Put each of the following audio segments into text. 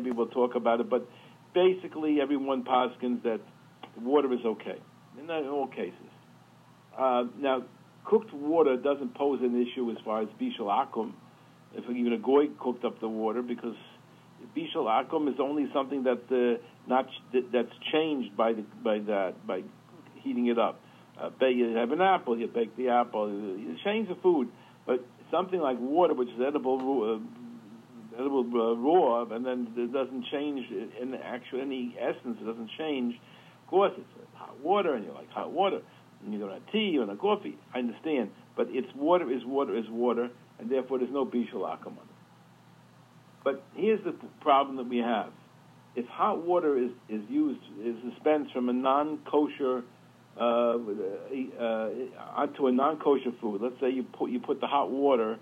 maybe we'll talk about it. But basically, everyone poskins that water is okay in, all cases. Uh, now, cooked water doesn't pose an issue as far as bishul akum, if even a goy cooked up the water, because bishul akum is only something that uh, not that's changed by the by that by heating it up. Uh, you have an apple, you bake the apple, you change the food, but something like water, which is edible, uh, edible uh, raw, and then it doesn't change in actual any essence. It doesn't change. Of course, it's hot water, and you like hot water and you don't have tea or a coffee. I understand, but it's water is water is water, and therefore there's no bishul akum on it. But here's the problem that we have: if hot water is is used is dispensed from a non-kosher uh, uh, onto a non-kosher food, let's say you put you put the hot water,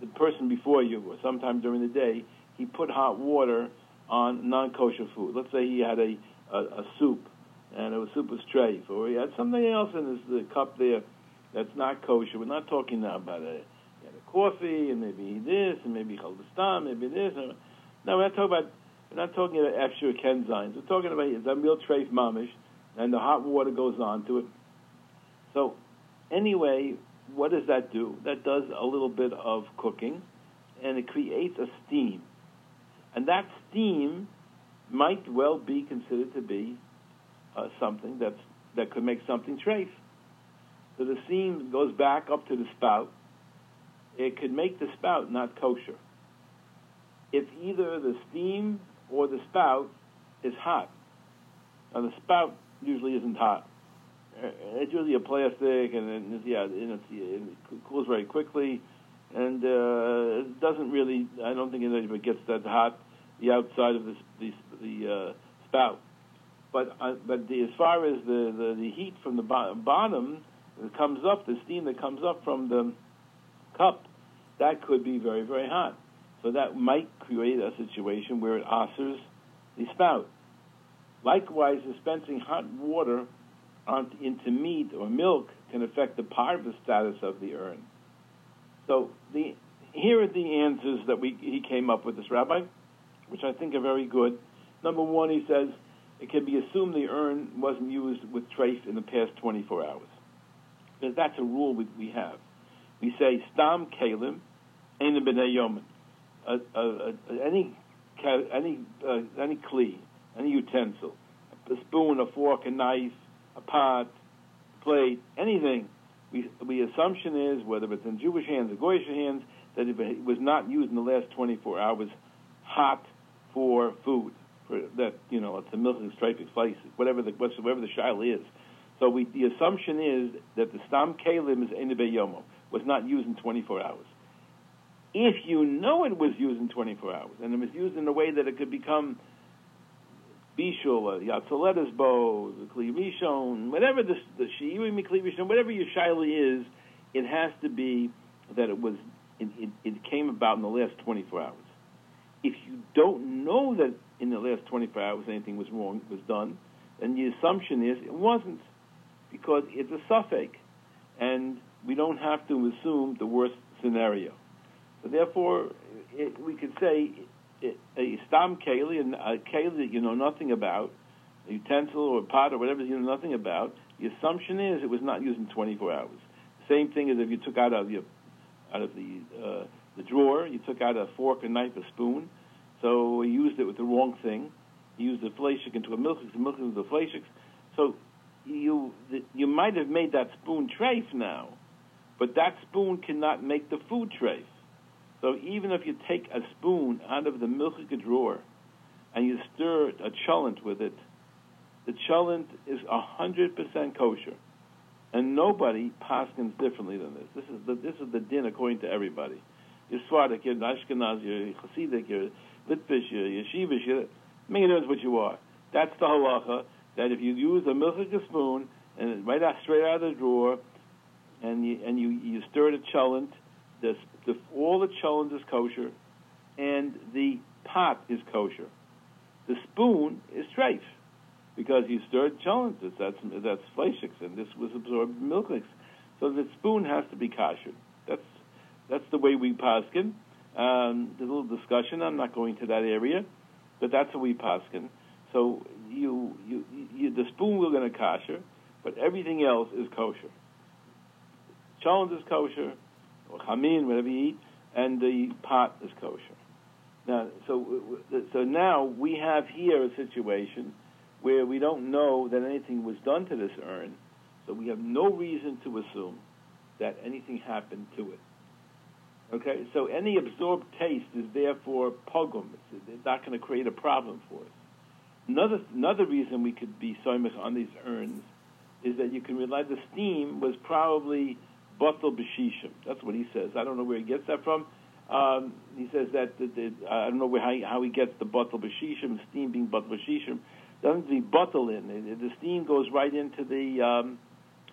the person before you, or sometime during the day, he put hot water on non-kosher food. Let's say he had a a, a soup and it was super strafe, or he had something else in his the cup there that's not kosher. We're not talking now about a, a coffee and maybe this and maybe chaldistan, maybe this. No, we're not talking about we're not talking about extra kenzymes. We're talking about it's a real treif mamish, and the hot water goes on to it. So, anyway, what does that do? That does a little bit of cooking, and it creates a steam, and that steam might well be considered to be uh, something that's, that could make something trace. So the steam goes back up to the spout. It could make the spout not kosher. If either the steam or the spout is hot. Now the spout usually isn't hot. Uh, it's usually a plastic, and yeah, and it cools very quickly, and uh, it doesn't really. I don't think it gets that hot. The outside of the the, the uh, spout but uh, but the, as far as the, the, the heat from the bo- bottom that comes up, the steam that comes up from the cup, that could be very very hot. So that might create a situation where it oscers the spout. Likewise, dispensing hot water into meat or milk can affect the parva status of the urn. So the here are the answers that we he came up with this rabbi, which I think are very good. Number one, he says it can be assumed the urn wasn't used with treif in the past 24 hours. Because that's a rule we, we have. We say, stam kalim, ein b'nei yomen. Any, any, uh, any kli, any utensil, a spoon, a fork, a knife, a pot, a plate, anything, we, the assumption is, whether it's in Jewish hands or Goyish hands, that it was not used in the last 24 hours hot for food for that you know it's a milk and striped slice, whatever the whatever the shaila is. So we, the assumption is that the stam kalim is enibe yomo was not used in 24 hours. If you know it was used in 24 hours and it was used in a way that it could become bishul, uh, yatzaletas bow, the klivishon, whatever the the shiurim klivishon, whatever your shaila is, it has to be that it was it, it, it came about in the last 24 hours. If you don't know that in the last 24 hours anything was wrong was done, then the assumption is it wasn't, because it's a suffix, and we don't have to assume the worst scenario. So therefore, it, we could say a stam keli, a keli that you know nothing about, a utensil or a pot or whatever you know nothing about, the assumption is it was not used in 24 hours. Same thing as if you took out of the out of the uh, the drawer, you took out a fork, a knife, a spoon so he used it with the wrong thing. He used the fleshik into a milk, the milk into the fleshik. So you you might have made that spoon treif now, but that spoon cannot make the food treif. So even if you take a spoon out of the milchika drawer and you stir a cholent with it, the cholent is hundred percent kosher, and nobody paskins differently than this. This is the this is the din according to everybody. You're Svardik, you're Ashkenaz, you're Hasidic, you're Litvish, Yeshivish, make it knows what you are. That's the halacha, that if you use a milchika spoon, and right out, straight out of the drawer, and you, and you, you stir the cholent, the, the, all the cholent is kosher, and the pot is kosher. The spoon is treif, because you stirred cholent. That's that's fleishiks, and this was absorbed milk So the spoon has to be kosher. That's that's the way we paskin. Um, there's a little discussion. I'm not going to that area. but that's what we paskin. So you, you, you, the spoon we're going to kosher, but everything else is kosher. Cholent is kosher, or chamin, whatever you eat, and the pot is kosher. Now, so so now we have here a situation where we don't know that anything was done to this urn, so we have no reason to assume that anything happened to it. Okay, so any absorbed taste is therefore pogum. It's, not going to create a problem for us. Another another reason we could be soymich on these urns is that you can rely the steam was probably batal b'shishim. That's what he says. I don't know where he gets that from. Um, he says that the, the, I don't know where, how, he, how he gets the batal b'shishim, steam being batal b'shishim. Doesn't be batal in the steam goes right into the um,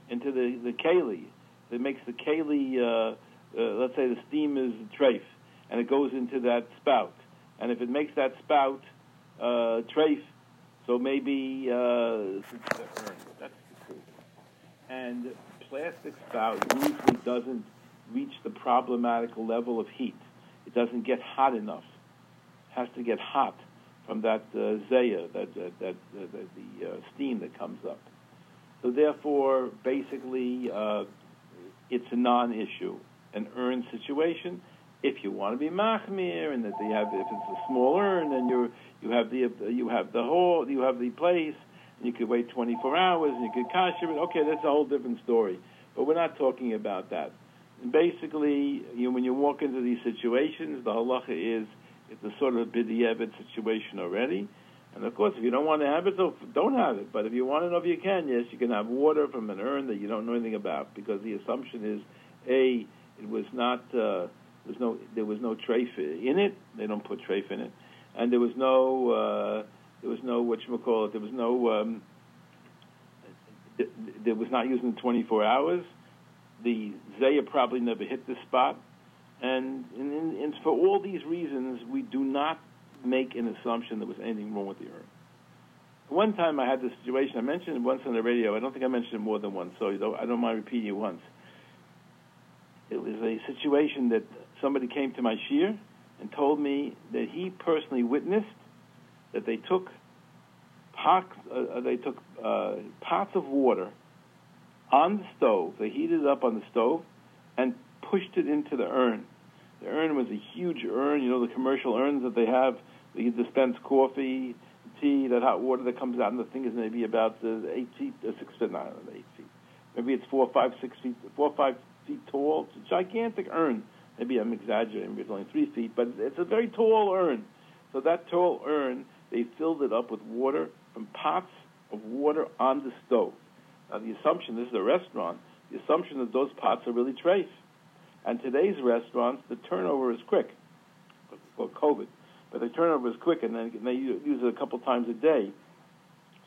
into the the keli. It makes the keli. Uh, uh, let's say the steam is treif, and it goes into that spout. And if it makes that spout uh, treif, so maybe uh. And plastic spout usually doesn't reach the problematical level of heat. It doesn't get hot enough. It has to get hot from that uh, zaya, that, that, that, that the uh, steam that comes up. So therefore, basically, uh, it's a non-issue an urn situation. If you want to be machmir, and that they have, if it's a small urn, then you you have the you have the whole you have the place, and you could wait 24 hours, and you could kasher it. Okay, that's a whole different story. But we're not talking about that. And basically, you know, when you walk into these situations, the halacha is it's a sort of bidiyevit situation already. And of course, if you don't want to have it, so don't have it. But if you want to know if you can, yes, you can have water from an urn that you don't know anything about, because the assumption is, a, it was not. Uh, there was no. There was no treif in it. They don't put treif in it, and there was no. Uh, there was no what you call it. There was no. Um, there was not used in 24 hours. The Zaya probably never hit the spot, and, and, and for all these reasons, we do not make an assumption there was anything wrong with the urn. One time I had this situation. I mentioned it once on the radio. I don't think I mentioned it more than once, so I don't mind repeating it once. It was a situation that somebody came to my shiur and told me that he personally witnessed that they took pots, uh, they took uh, pots of water on the stove. They heated it up on the stove and pushed it into the urn. The urn was a huge urn, you know, the commercial urns that they have. They dispense coffee, tea, that hot water that comes out, and the thing is maybe about uh, eight feet, uh, six feet, not eight feet. Maybe it's four, five, six feet, four, five feet tall. It's a gigantic urn. Maybe I'm exaggerating. Maybe it's only three feet, but it's a very tall urn. So that tall urn, they filled it up with water from pots of water on the stove. Now the assumption, this is a restaurant, the assumption that those pots are really treif. And today's restaurants, the turnover is quick. For COVID, but the turnover is quick, and then they use it a couple times a day.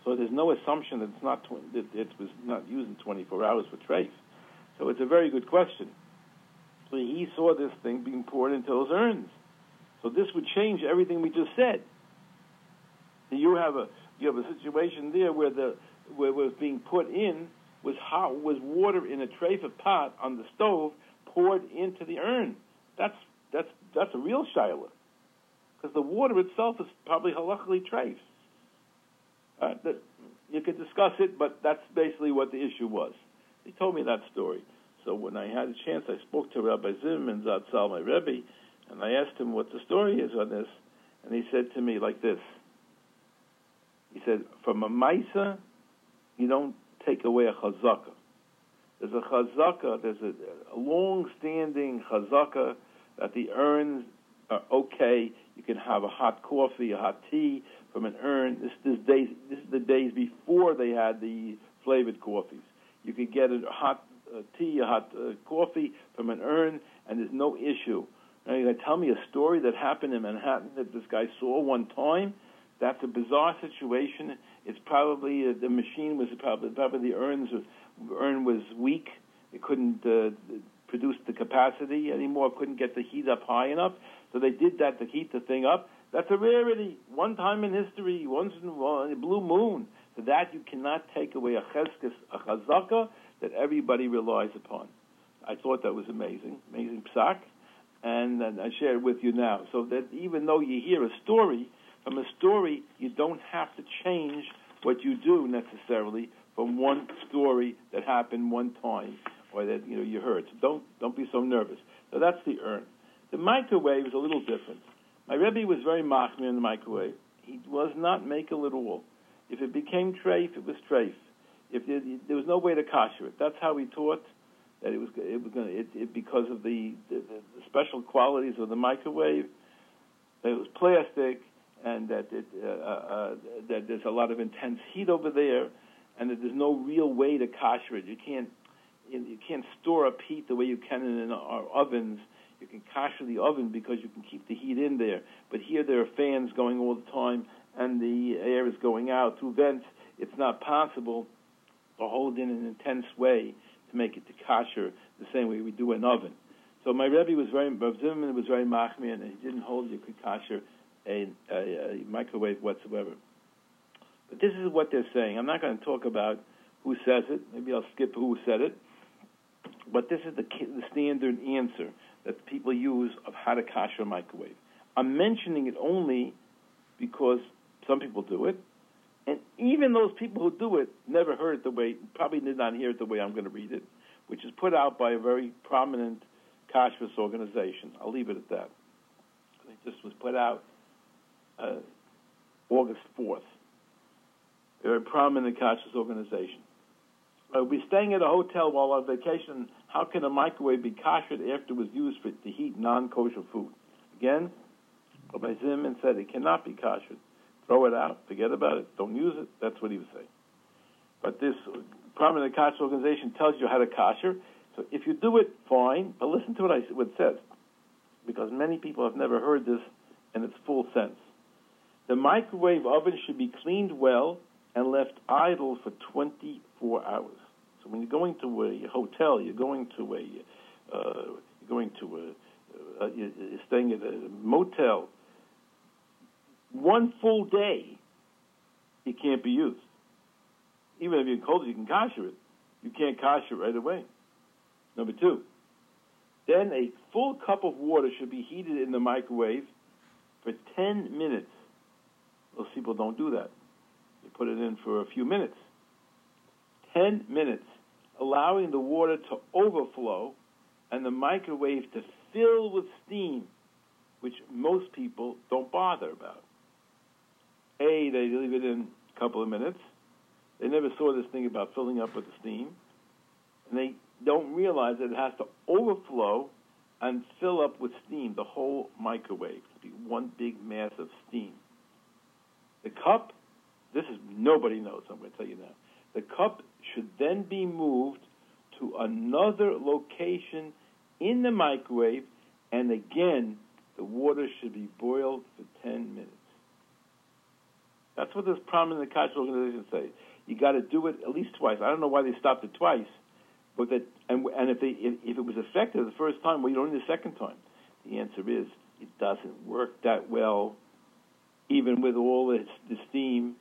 So there's no assumption that it's not tw- that it was not used in 24 hours for treif. So it's a very good question. So he saw this thing being poured into those urns. So this would change everything we just said. You have a you have a situation there where the where was being put in was hot was water in a trefa pot on the stove poured into the urn. That's that's that's a real shiloh because the water itself is probably halachically treif. Uh, that, you could discuss it, but that's basically what the issue was. He told me that story. So when I had a chance, I spoke to Rabbi Zimmerman Zatzal, my Rebbe, and I asked him what the story is on this, and he said to me like this. He said, from a Maisa, you don't take away a chazaka. There's a chazaka, there's a, a long-standing chazaka that the urns are okay. You can have a hot coffee, a hot tea from an urn. This, this, this is the days before they had the flavored coffees. You could get a hot uh, tea, a hot uh, coffee from an urn, and there's no issue. Now you're going to tell me a story that happened in Manhattan that this guy saw one time. That's a bizarre situation. It's probably uh, the machine was probably probably the urns urn was weak. It couldn't uh, produce the capacity anymore. Couldn't get the heat up high enough. So they did that to heat the thing up. That's a rarity. One time in history, once in a blue moon. So that you cannot take away a cheskes, a chazaka that everybody relies upon. I thought that was amazing, amazing psak, and, and I share it with you now. So that even though you hear a story, From a story, you don't have to change what you do necessarily from one story that happened one time or that you know you heard. So don't don't be so nervous. So that's the urn. The microwave is a little different. My Rebbe was very machmir in the microwave. He was not makel at all. If it became treif, it was treif. If there, there was no way to kosher it, that's how he taught that it was it was going it, it because of the, the, the special qualities of the microwave. That it was plastic, and that it, uh, uh, that there's a lot of intense heat over there, and that there's no real way to kosher it. You can't you can't store up heat the way you can in our ovens. You can kosher the oven because you can keep the heat in there. But here there are fans going all the time, and the air is going out through vents. It's not possible to hold in an intense way to make it to kosher the same way we do an oven. So my Rebbe was very, Rav Zimmerman was very machmir, and he didn't hold you could kosher a, a, a microwave whatsoever. But this is what they're saying. I'm not going to talk about who says it. Maybe I'll skip who said it. But this is the, the standard answer that people use of how to kosher a microwave. I'm mentioning it only because some people do it, and even those people who do it never heard it the way, probably did not hear it the way I'm going to read it, which is put out by a very prominent kashrus organization. I'll leave it at that. It just was put out uh, August 4th. A very prominent kashrus organization. Uh, we're staying at a hotel while on vacation. How can a microwave be koshered after it was used for, to heat non-kosher food? Again, Rabbi Zimmerman said it cannot be koshered. Throw it out. Forget about it. Don't use it. That's what he was saying. But this prominent kashrus organization tells you how to kosher. So if you do it, fine. But listen to what, I, what it says, because many people have never heard this in its full sense. The microwave oven should be cleaned well and left idle for 24 hours. So when you're going to a hotel, you're going to a, uh, you're going to a, uh, you're staying at a motel. One full day, it can't be used. Even if you're cold, you can kosher it. You can't kosher it right away. Number two, then a full cup of water should be heated in the microwave for 10 minutes. Most people don't do that. They put it in for a few minutes. 10 minutes, allowing the water to overflow and the microwave to fill with steam, which most people don't bother about. A, they leave it in a couple of minutes. They never saw this thing about filling up with the steam. And they don't realize that it has to overflow and fill up with steam, the whole microwave, to be one big mass of steam. The cup, this is nobody knows, I'm going to tell you now. The cup should then be moved to another location in the microwave, and again, the water should be boiled for 10 minutes. That's what this prominent kashrus organization says. You got to do it at least twice. I don't know why they stopped it twice, but that and and if they if, if it was effective the first time, well, you don't need the second time. The answer is it doesn't work that well, even with all the, the steam.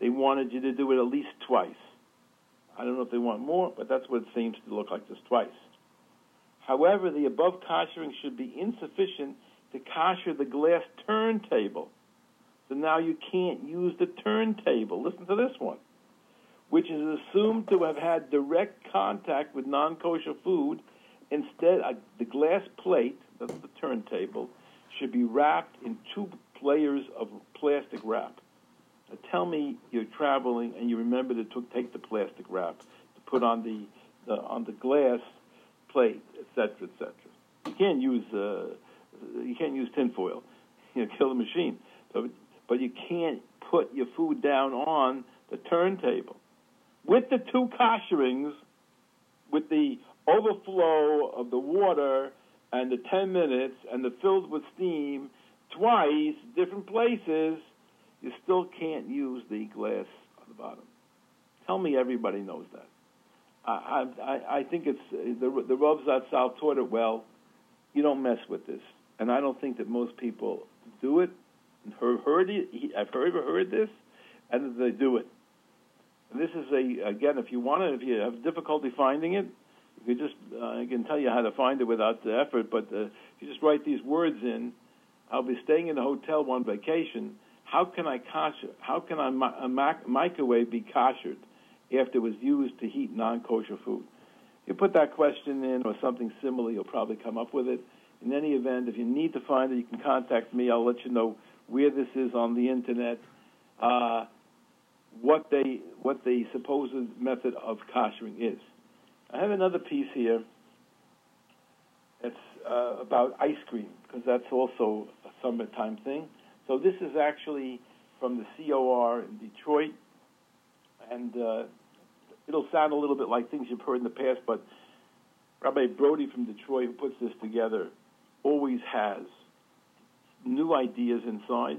They wanted you to do it at least twice. I don't know if they want more, but that's what it seems to look like, just twice. However, the above koshering should be insufficient to kosher the glass turntable. So now you can't use the turntable. Listen to this one, which is assumed to have had direct contact with non kosher food. Instead, the glass plate, that's the turntable, should be wrapped in two layers of plastic wrap. Now tell me you're traveling and you remember to take the plastic wrap to put on the, the on the glass plate, etc., etc. You can't use uh, you can't use tinfoil. You know, kill the machine. So, but you can't put your food down on the turntable. With the two kosherings, with the overflow of the water and the 10 minutes and the filled with steam, twice, different places, you still can't use the glass on the bottom. Tell me everybody knows that. I, I, I think it's the the Rav Zatzal taught it well. You don't mess with this, and I don't think that most people do it. Heard, heard it, I've heard heard this, and they do it. And this is a again, if you want to, if you have difficulty finding it, you just uh, I can tell you how to find it without the effort. But uh, if you just write these words in, I'll be staying in a hotel on vacation how can I kosher? How can I a microwave be koshered after it was used to heat non-kosher food? You put that question in or something similar, you'll probably come up with it. In any event, if you need to find it, you can contact me. I'll let you know where this is on the internet, uh, what they what the supposed method of koshering is. I have another piece here. It's uh, about ice cream because that's also summertime thing. So this is actually from the COR in Detroit, and uh, it'll sound a little bit like things you've heard in the past, but Rabbi Brody from Detroit, who puts this together, always has new ideas inside,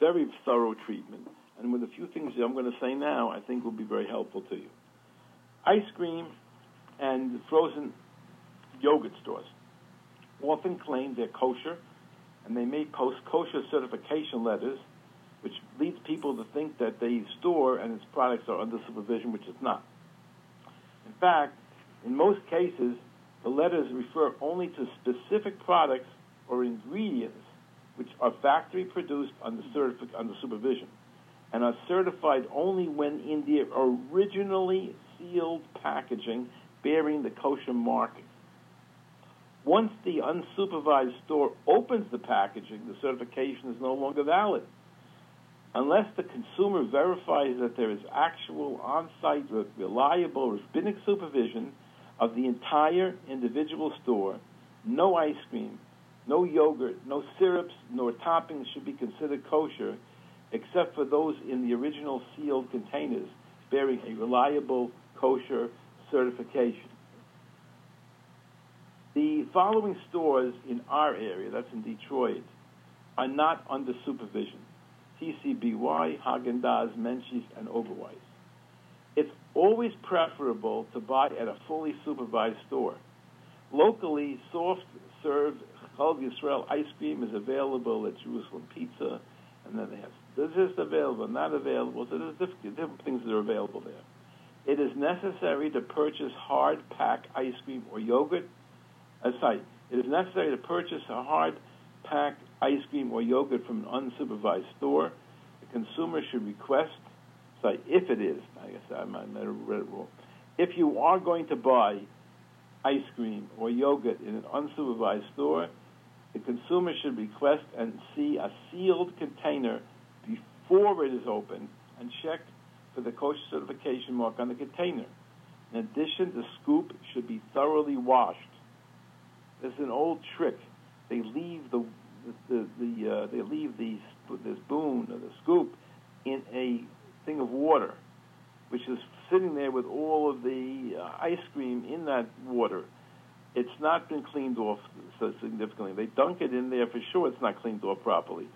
very thorough treatment, and with a few things I'm going to say now, I think will be very helpful to you. Ice cream and frozen yogurt stores often claim they're kosher and they may post kosher certification letters, which leads people to think that the store and its products are under supervision, which is not. In fact, in most cases, the letters refer only to specific products or ingredients which are factory produced under, under supervision and are certified only when in their originally sealed packaging bearing the kosher marking. Once the unsupervised store opens the packaging, the certification is no longer valid. Unless the consumer verifies that there is actual on site, reliable, rabbinic supervision of the entire individual store, no ice cream, no yogurt, no syrups, nor toppings should be considered kosher, except for those in the original sealed containers bearing a reliable kosher certification. The following stores in our area, that's in Detroit, are not under supervision. TCBY, Haagen-Dazs, Menchie's, and Oberweis. It's always preferable to buy at a fully supervised store. Locally, soft serve Chol Yisrael ice cream is available at Jerusalem Pizza, and then they have this is available, not available. So there's different, different things that are available there. It is necessary to purchase hard pack ice cream or yogurt Aside, it is necessary to purchase a hard packed ice cream or yogurt from an unsupervised store. The consumer should request, say, if it is, I guess I might have read it wrong. If you are going to buy ice cream or yogurt in an unsupervised store, the consumer should request and see a sealed container before it is opened and check for the kosher certification mark on the container. In addition, the scoop should be thoroughly washed there's an old trick. They leave the the, the uh, they leave the the spoon or the scoop in a thing of water, which is sitting there with all of the uh, ice cream in that water. It's not been cleaned off so significantly. They dunk it in there for sure. It's not cleaned off properly,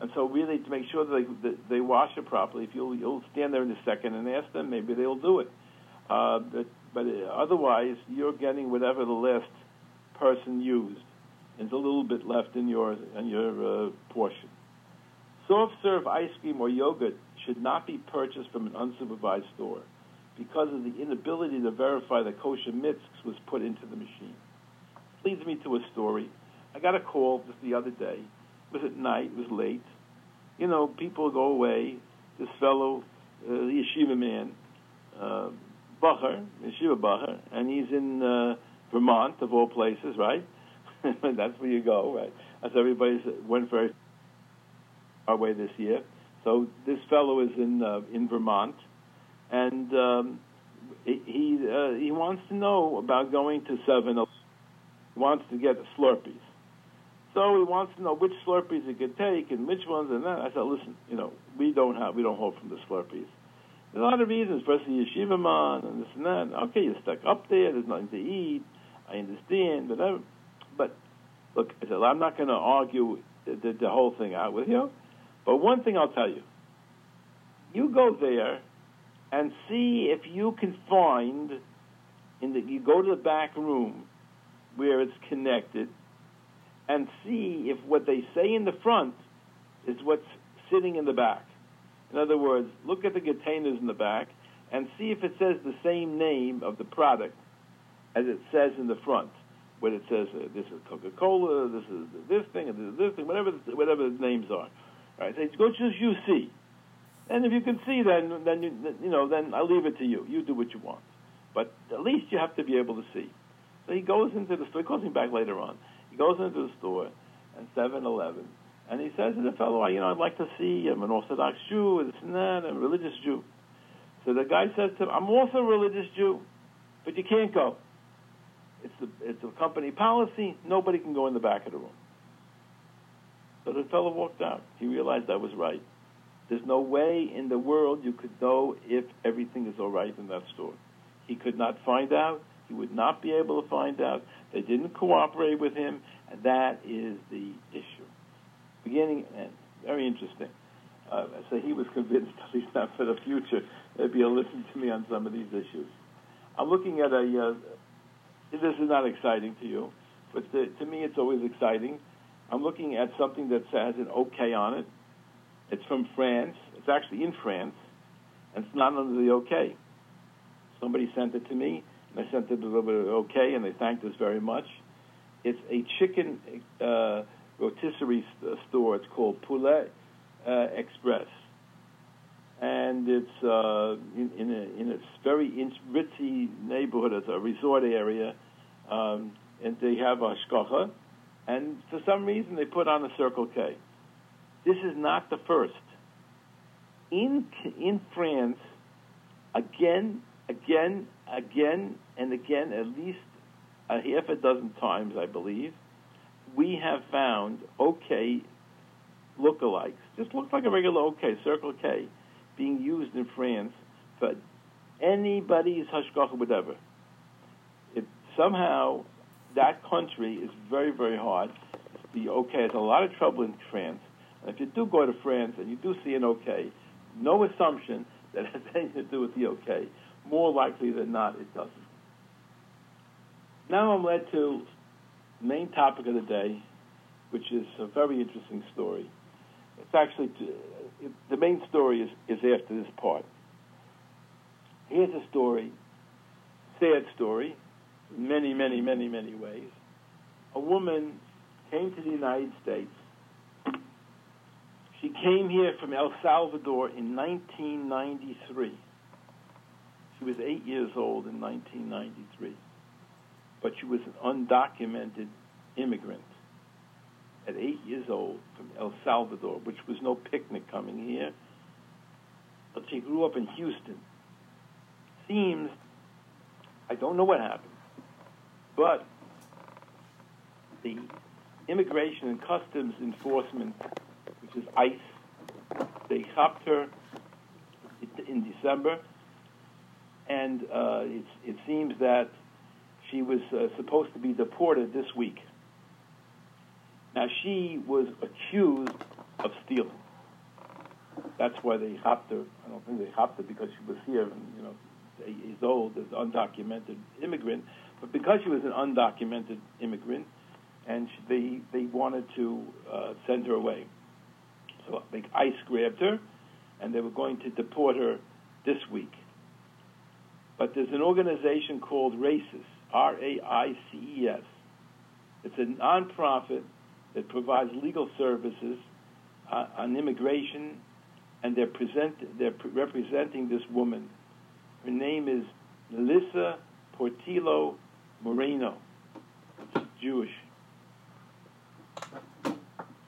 and so really to make sure that they that they wash it properly. If you'll you'll stand there in a second and ask them, maybe they'll do it. Uh, but but otherwise, you're getting whatever the last person used. There's a little bit left in your in your uh, portion. Soft serve ice cream or yogurt should not be purchased from an unsupervised store because of the inability to verify that kosher mix was put into the machine. Leads me to a story. I got a call just the other day. It was at night. It was late. You know, people go away. This fellow, uh, the yeshiva man, uh, Bacher, yeshiva Bacher, and he's in. Uh, Vermont, of all places, right? That's where you go, right? As everybody went very our way this year. So this fellow is in uh, in Vermont, and um, he uh, he wants to know about going to Seven. He wants to get Slurpees. So he wants to know which Slurpees he could take and which ones and that. I said, listen, you know, we don't have we don't hold from the Slurpees. There's a lot of reasons. First, the yeshiva man and this and that. Okay, you're stuck up there. There's nothing to eat. I understand, but I, but look, I said, I'm not going to argue the, the whole thing out with you. But one thing I'll tell you: you go there and see if you can find in the you go to the back room where it's connected and see if what they say in the front is what's sitting in the back. In other words, look at the containers in the back and see if it says the same name of the product as it says in the front, when it says uh, this is Coca-Cola, this is this thing, and this is this thing, whatever whatever the names are, Right? I say, go just you see. And if you can see, then then you you know then I leave it to you. You do what you want. But at least you have to be able to see. So he goes into the store. He calls me back later on. He goes into the store at 7-Eleven, and he says to the fellow, you know, I'd like to see. I'm an Orthodox Jew, this and that, I'm a religious Jew. So the guy says to him, I'm also a religious Jew, but you can't go. It's a, it's a company policy. Nobody can go in the back of the room. So the fellow walked out. He realized I was right. There's no way in the world you could know if everything is all right in that store. He could not find out. He would not be able to find out. They didn't cooperate with him, and that is the issue. Beginning and very interesting. Uh, so he was convinced, at least not for the future, maybe he'll listen to me on some of these issues. I'm looking at a. Uh, this is not exciting to you, but to, to me it's always exciting. I'm looking at something that has an OK on it. It's from France. It's actually in France, and it's not under the OK. Somebody sent it to me, and I sent it a little bit of OK, and they thanked us very much. It's a chicken uh, rotisserie store. It's called Poulet uh, Express, and it's uh, in, in, a, in a very ritzy neighborhood. It's a resort area, um, and they have a shkocha, and for some reason they put on a Circle K. This is not the first. In in France, again, again, again, and again, at least a half a dozen times, I believe, we have found OK lookalikes. Just looks like a regular OK, Circle K, being used in France for anybody's hashgacha, whatever. It somehow that country is very, very hard. The OK has a lot of trouble in France and if you do go to France and you do see an OK, no assumption that has anything to do with the OK. More likely than not, it doesn't. Now I'm led to main topic of the day, which is a very interesting story. It's actually uh, the main story is, is after this part. Here's a story, sad story, many, many, many, many ways. A woman came to the United States she came here from El Salvador in 1993. She was eight years old in 1993, but she was an undocumented immigrant at eight years old from El Salvador, which was no picnic coming here. But she grew up in Houston. Seems, I don't know what happened, but the Immigration and Customs Enforcement which is ICE. They stopped her in December, and uh, it, it seems that she was uh, supposed to be deported this week. Now she was accused of stealing. That's why they hopped her. I don't think they hopped her because she was here, and, you know, years old as undocumented immigrant, but because she was an undocumented immigrant, and she, they they wanted to uh, send her away. So big ICE grabbed her, and they were going to deport her this week. But there's an organization called RAICES, R A I C E S. It's a nonprofit that provides legal services uh, on immigration, and they're present they're pre- representing this woman. Her name is Melissa Portillo Moreno. She's Jewish.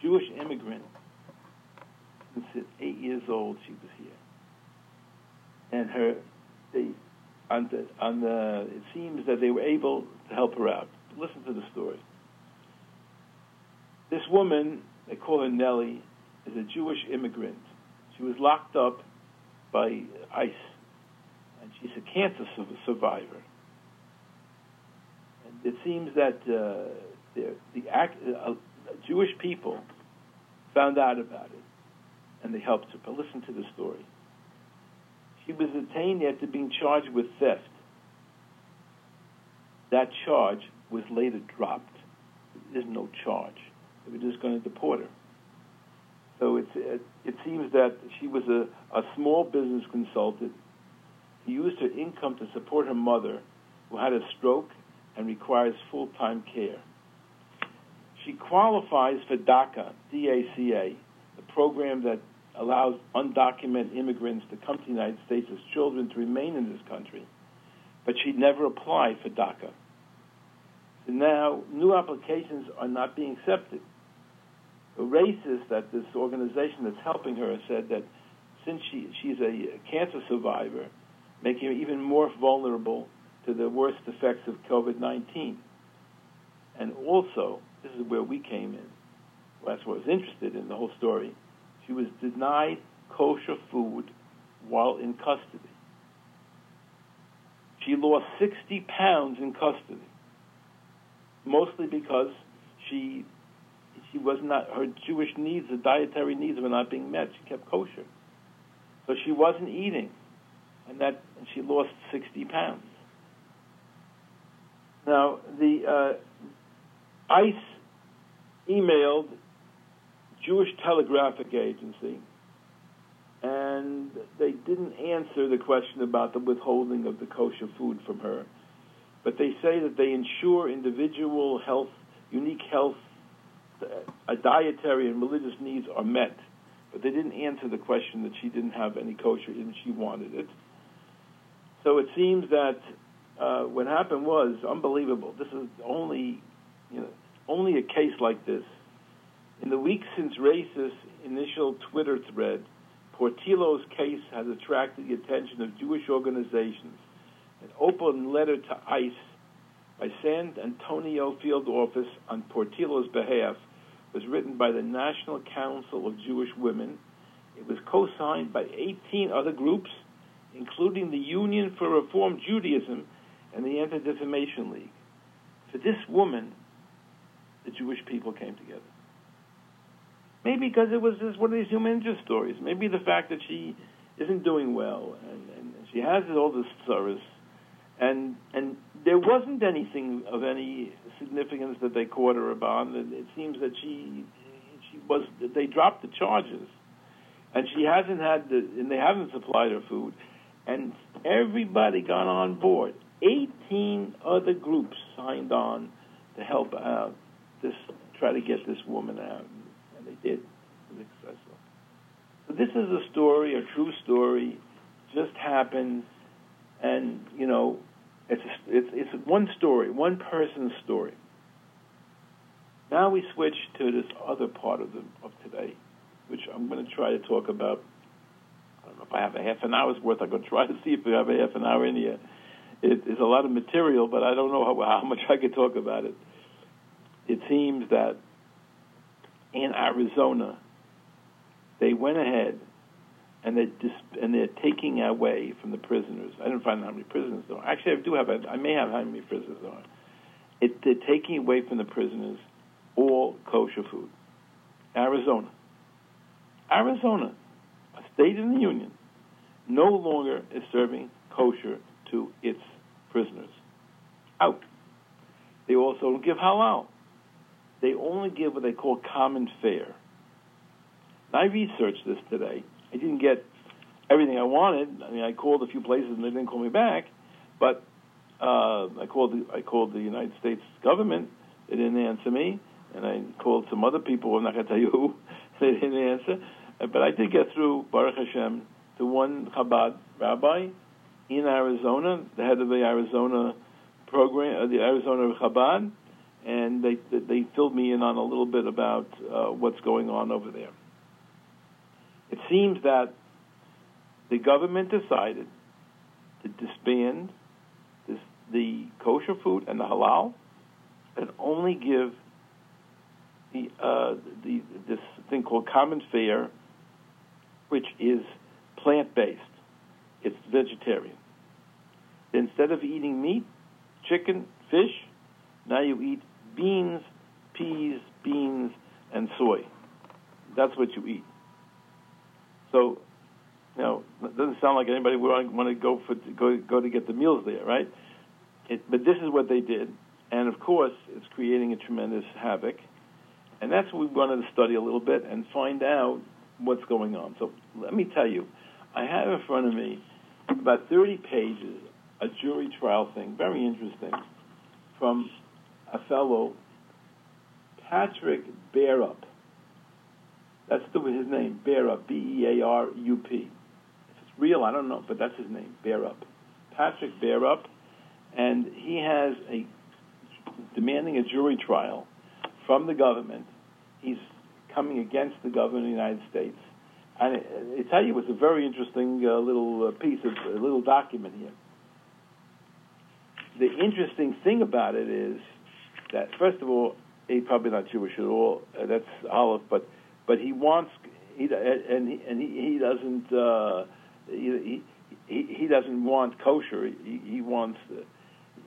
Jewish immigrant since eight years old she was here. And her, they, on the, on the, it seems that they were able to help her out. Listen to the story. This woman, they call her Nellie, is a Jewish immigrant. She was locked up by ICE, and she's a cancer survivor. And it seems that uh, the, the uh, Jewish people found out about it and they helped her. But listen to the story. She was detained after being charged with theft. That charge was later dropped. There's no charge. They were just going to deport her. So it, uh, it seems that she was a, a small business consultant. He used her income to support her mother, who had a stroke and requires full time care. She qualifies for DACA, D A C A, the program that allows undocumented immigrants to come to the United States as children to remain in this country, but she never applied for DACA. So now new applications are not being accepted. RAICES that this organization that's helping her said that since she she's a cancer survivor, making her even more vulnerable to the worst effects of COVID 19. And also, this is where we came in. That's what I was interested in the whole story. She was denied kosher food while in custody. She lost 60 pounds in custody, mostly because she she was not her Jewish needs, the dietary needs were not being met. She kept kosher, so she wasn't eating, and that and she lost 60 pounds. Now the uh, ICE emailed Jewish Telegraphic Agency, and they didn't answer the question about the withholding of the kosher food from her. But they say that they ensure individual health, unique health, uh, dietary and religious needs are met. But they didn't answer the question that she didn't have any kosher and she wanted it. So it seems that uh, what happened was unbelievable. This is only, you know, only a case like this in the weeks since RAICES's initial Twitter thread, Portillo's case has attracted the attention of Jewish organizations. An open letter to ICE by San Antonio field office on Portillo's behalf was written by the National Council of Jewish Women. It was co signed by 18 other groups, including the Union for Reform Judaism and the Anti Defamation League. For this woman, the Jewish people came together. Maybe because it was just one of these human interest stories. Maybe the fact that she isn't doing well and, and she has all this service, and and there wasn't anything of any significance that they caught her about. And it seems that she she was they dropped the charges, and she hasn't had the and they haven't supplied her food, and everybody got on board. Eighteen other groups signed on to help out this try to get this woman out and they did. successful. So this is a story, a true story, just happened, and you know, it's a, it's it's one story, one person's story. Now we switch to this other part of the of today, which I'm going to try to talk about. I don't know if I have a half an hour's worth. I'm going to try to see if we have a half an hour in here. It is a lot of material, but I don't know how, how much I could talk about it. It seems that in Arizona, they went ahead and they dis- and they're taking away from the prisoners. I didn't find out how many prisoners there are. Actually, I do have. I may have how many prisoners there are. It, they're taking away from the prisoners all kosher food. Arizona, Arizona, a state in the union, no longer is serving kosher to its prisoners. Out. They also don't give halal they only give what they call common fare. I researched this today. I didn't get everything I wanted. I mean, I called a few places and they didn't call me back, but uh, I called the, I called the United States government. They didn't answer me, and I called some other people. I'm not going to tell you who. they didn't answer, but I did get through Baruch Hashem to one Chabad rabbi in Arizona, the head of the Arizona program, uh, the Arizona Chabad, and they they filled me in on a little bit about uh, what's going on over there. Seems that the government decided to disband this, the kosher food and the halal, and only give the, uh, the this thing called common fare, which is plant based. It's vegetarian. Instead of eating meat, chicken, fish, now you eat beans, peas, beans, and soy. That's what you eat. So, you know, it doesn't sound like anybody would want to go for go go to get the meals there, right? It, but this is what they did, and of course, it's creating a tremendous havoc. And that's what we wanted to study a little bit and find out what's going on. So let me tell you, I have in front of me about 30 pages, a jury trial thing, very interesting, from a fellow, Patrick Bearup. That's the, his name, Bearup, B-E-A-R-U-P. If it's real, I don't know, but that's his name, Bearup. Patrick Bearup, and he has a demanding a jury trial from the government. He's coming against the government of the United States. And I, tell you, it was a very interesting uh, little uh, piece of a little document here. The interesting thing about it is that, first of all, he's probably not Jewish at all. Uh, that's Aleph, but but he wants he and he, and he, he doesn't uh, he, he he doesn't want kosher. He, he wants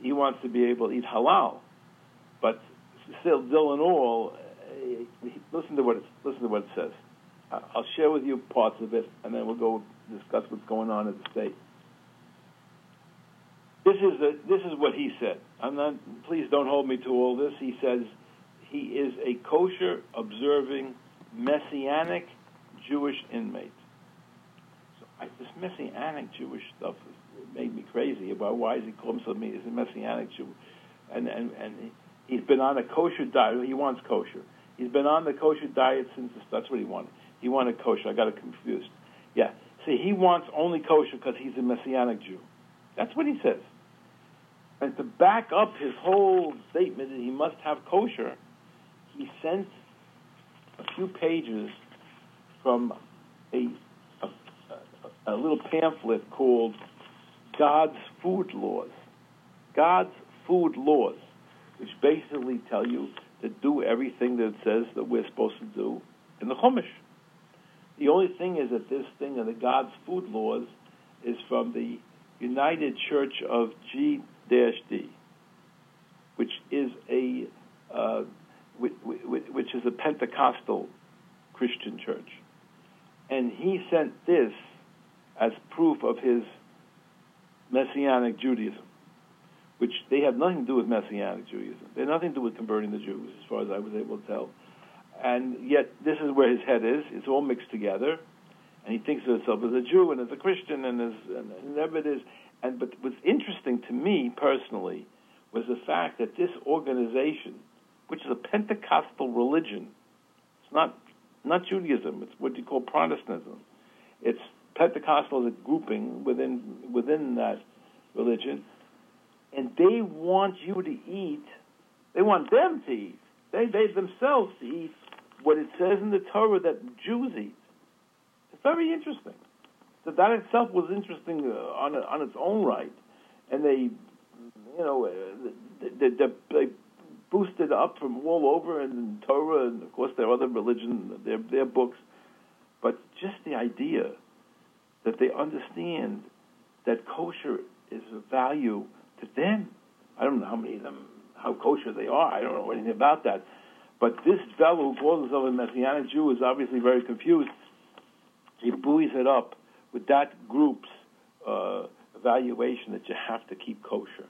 he wants to be able to eat halal, but still, still in all, listen to what it, listen to what it says. I'll share with you parts of it, and then we'll go discuss what's going on at the state. This is a, this is what he said. I'm not. Please don't hold me to all this. He says he is a kosher observing messianic Jewish inmate. So I, this messianic Jewish stuff made me crazy about why is he called himself He's a messianic Jew, and and and he's been on a kosher diet. He wants kosher. He's been on the kosher diet since that's what he wanted. He wanted kosher. I got it confused. Yeah. See, he wants only kosher because he's a messianic Jew. That's what he says. And to back up his whole statement that he must have kosher, he sent a few pages from a, a, a little pamphlet called God's Food Laws. God's Food Laws, which basically tell you to do everything that it says that we're supposed to do in the Chumash. The only thing is that this thing of the God's Food Laws is from the United Church of G D, which is a uh, which is a Pentecostal Christian church, and he sent this as proof of his Messianic Judaism, which they have nothing to do with Messianic Judaism. They have nothing to do with converting the Jews, as far as I was able to tell. And yet, this is where his head is. It's all mixed together, and he thinks of himself as a Jew and as a Christian and as and, whatever it is. And but what's interesting to me personally was the fact that this organization, which is a Pentecostal religion, it's not not Judaism. It's what you call Protestantism. It's Pentecostal as a grouping within within that religion, and they want you to eat. They want them to eat. They they themselves to eat what it says in the Torah that Jews eat. It's very interesting. So that itself was interesting uh, on on its own right, and they, you know, uh, they, they, they boosted up from all over and Torah and of course their other religion, their their books, but just the idea that they understand that kosher is of value to them. I don't know how many of them, how kosher they are. I don't know anything about that. But this fellow who calls himself a Messianic Jew is obviously very confused. He buoys it up with that group's uh, evaluation that you have to keep kosher.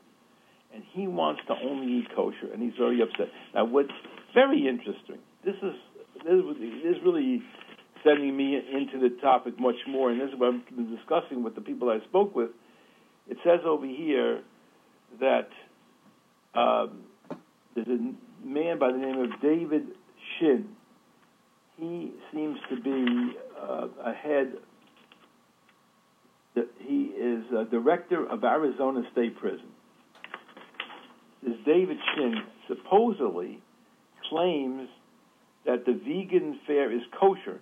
And he wants to only eat kosher, and he's very upset. Now, what's very interesting, this is this is really sending me into the topic much more, and this is what I've been discussing with the people I spoke with. It says over here that um, there's a man by the name of David Shinn. He seems to be uh, a head he is a director of Arizona State Prison. This David Shinn supposedly claims that the vegan fare is kosher.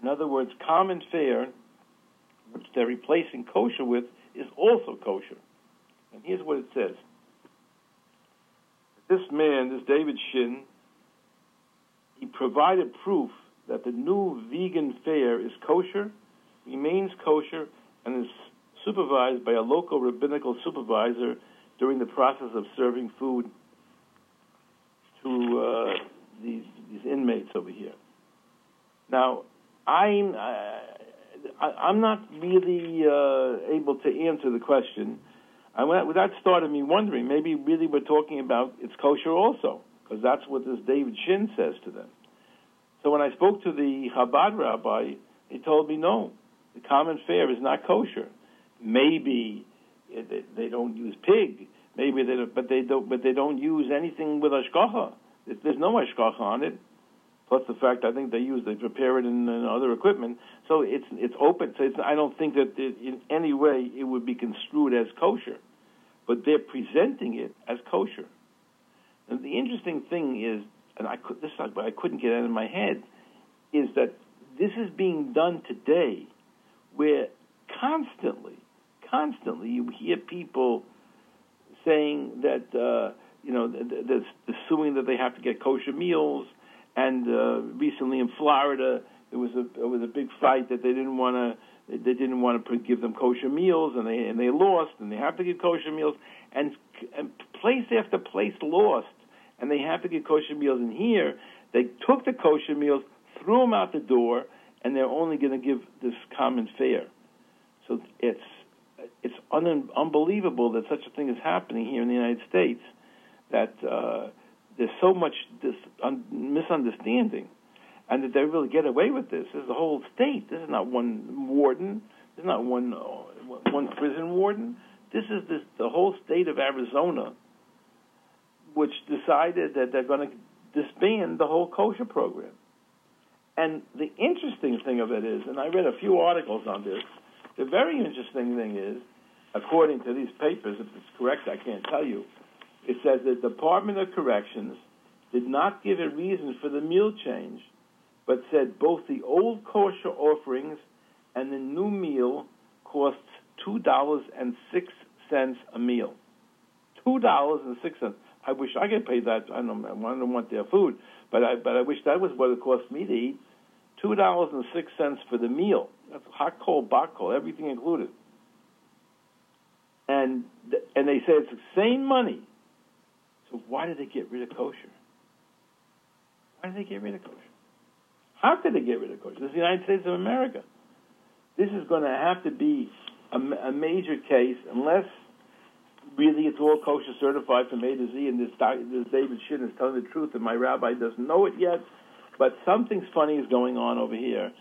In other words, common fare, which they're replacing kosher with, is also kosher. And here's what it says. This man, this David Shinn, he provided proof that the new vegan fare is kosher remains kosher and is supervised by a local rabbinical supervisor during the process of serving food to uh, these these inmates over here. Now, I'm uh, I, am not really uh, able to answer the question. I that started me wondering. Maybe really we're talking about it's kosher also, because that's what this David Shinn says to them. So when I spoke to the Chabad rabbi, he told me no the common fare is not kosher. Maybe Eh, they don't use pig. Maybe they don't, but they don't. But they don't use anything with hashgacha. There's no hashgacha on it. plus the fact I think they use they prepare it in, in other equipment. So it's it's open. So it's, I don't think that it, in any way it would be construed as kosher, but they're presenting it as kosher. And the interesting thing is, and I could this I couldn't get out of my head, is that this is being done today, where constantly, constantly you hear people saying that uh, you know they're, assuming that they have to get kosher meals, and uh, recently in Florida there was a there was a big fight that they didn't want to they didn't want to give them kosher meals, and they and they lost, and they have to give kosher meals, and, and place after place lost, and they have to give kosher meals. And here they took the kosher meals, threw them out the door, and they're only going to give this common fare. So it's it's un- unbelievable that such a thing is happening here in the United States. That uh, there's so much this un- misunderstanding, and that they really get away with this. This is the whole state. This is not one warden. This is not one uh, one prison warden. This is this, the whole state of Arizona, which decided that they're going to disband the whole kosher program. And the interesting thing of it is, and I read a few articles on this. The very interesting thing is, according to these papers, if it's correct, I can't tell you. It says the Department of Corrections did not give a reason for the meal change, but said both the old kosher offerings and the new meal costs two dollars and six cents a meal. Two dollars and six cents. I wish I could pay that. I don't, I don't want their food, but I but I wish that was what it cost me to eat. Two dollars and six cents for the meal. That's hot, cold, bot cold, everything included. And and they say it's the same money. So why did they get rid of kosher? Why did they get rid of kosher? How could they get rid of kosher? This is the United States of America. This is going to have to be a, a major case unless really it's all kosher certified from A to Z, and this, this David Shinn is telling the truth, and my rabbi doesn't know it yet. But something's funny is going on over here.